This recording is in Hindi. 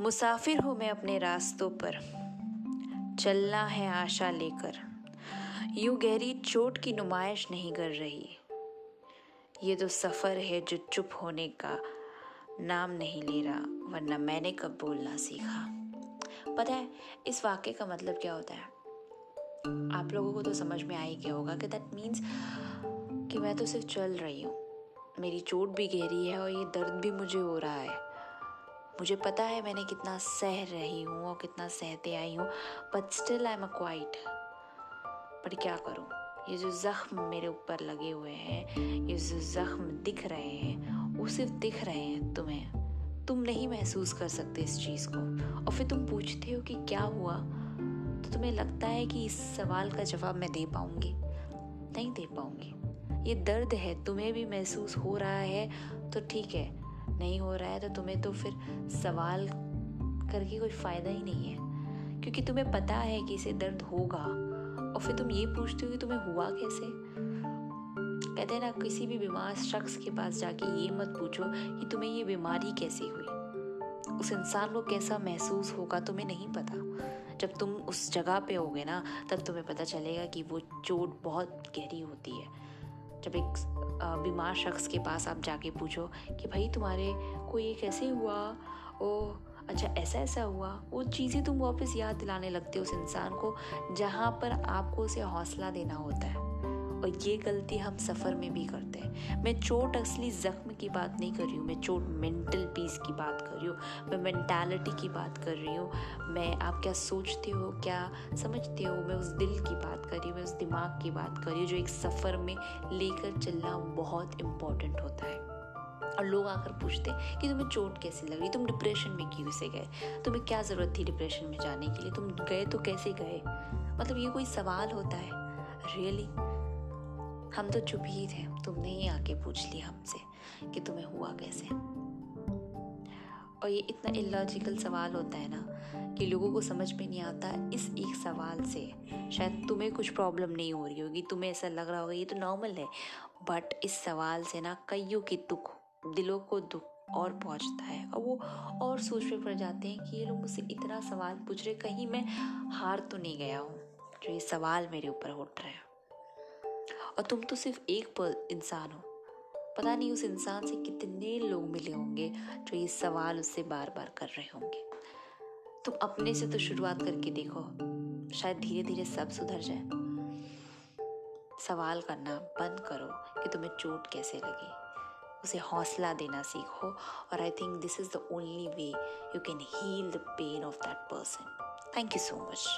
मुसाफिर हूँ मैं अपने रास्तों पर। चलना है आशा लेकर। यूँ गहरी चोट की नुमाइश नहीं कर रही। ये तो सफ़र है जो चुप होने का नाम नहीं ले रहा, वरना मैंने कब बोलना सीखा। पता है, इस वाक्य का मतलब क्या होता है? आप लोगों को तो समझ में आ ही गया होगा कि दैट मीन्स कि मैं तो सिर्फ़ चल रही हूँ। मेरी चोट भी गहरी है और ये दर्द भी मुझे हो रहा है। मुझे पता है मैंने कितना सह रही हूँ और कितना सहते आई हूँ but still I am a quite but क्या करूँ? ये जो ज़ख्म मेरे ऊपर लगे हुए हैं, ये जो ज़ख्म दिख रहे हैं, वो सिर्फ़ दिख रहे हैं तुम्हें। तुम नहीं महसूस कर सकते इस चीज़ को। और फिर तुम पूछते हो कि क्या हुआ? तो तुम्हें लगता है कि इस सवाल का जवाब मैं दे पाऊँगी। नहीं दे पाऊँगी। ये दर्द है, तुम्हें भी महसूस हो रहा है तो ठीक है। नहीं हो रहा है तो तुम्हें तो फिर सवाल करके कोई फ़ायदा ही नहीं है। क्योंकि तुम्हें पता है कि इसे दर्द होगा, और फिर तुम ये पूछते हो कि तुम्हें हुआ कैसे? कहते हैं ना, किसी भी बीमार शख्स के पास जाके ये मत पूछो कि तुम्हें ये बीमारी कैसी हुई। उस इंसान को कैसा महसूस होगा तुम्हें नहीं पता। जब तुम उस जगह पे होगे ना, तब तुम्हें पता चलेगा कि वो चोट बहुत गहरी होती है। जब एक बीमार शख्स के पास आप जाके पूछो कि भाई तुम्हारे को ये कैसे हुआ? ओ अच्छा ऐसा ऐसा हुआ। वो चीज़ें तुम वापस याद दिलाने लगते हो उस इंसान को जहाँ पर आपको उसे हौसला देना होता है। और ये गलती हम सफ़र में भी करते हैं। मैं चोट असली ज़ख्म की बात नहीं कर रही हूँ, मैं चोट मेंटल पीस की बात कर रही हूँ, मैं मेंटालिटी की बात कर रही हूँ। मैं, आप क्या सोचते हो, क्या समझते हो? मैं उस दिल की बात कर रही हूँ, मैं उस दिमाग की बात कर रही हूँ, जो एक सफ़र में लेकर चलना बहुत इंपॉर्टेंट होता है। और लोग आकर पूछते हैं कि तुम्हें चोट कैसी लग? रही तुम डिप्रेशन में क्यों से गए? तुम्हें क्या ज़रूरत थी डिप्रेशन में जाने के लिए? तुम गए तो कैसे गए? मतलब ये कोई सवाल होता है? रियली हम तो चुप ही थे। तुमने ही आके पूछ लिया हमसे कि तुम्हें हुआ कैसे। और ये इतना इलॉजिकल सवाल होता है ना कि लोगों को समझ में नहीं आता इस एक सवाल से। शायद तुम्हें कुछ प्रॉब्लम नहीं हो रही होगी, तुम्हें ऐसा लग रहा होगा ये तो नॉर्मल है। बट इस सवाल से ना कईयों की दुख, दिलों को दुख और पहुँचता है। और वो और सोच में पड़ जाते हैं कि ये लोग मुझसे इतना सवाल पूछ रहे कहीं मैं हार तो नहीं गया हूँ, जो ये सवाल मेरे ऊपर उठ रहे हैं। और तुम तो सिर्फ़ एक इंसान हो। पता नहीं उस इंसान से कितने लोग मिले होंगे जो ये सवाल उससे बार बार कर रहे होंगे। तुम अपने से तो शुरुआत करके देखो, शायद धीरे धीरे सब सुधर जाए। सवाल करना बंद करो कि तुम्हें चोट कैसे लगी। उसे हौसला देना सीखो और I think this is the only way you can heal the pain of that person thank you so much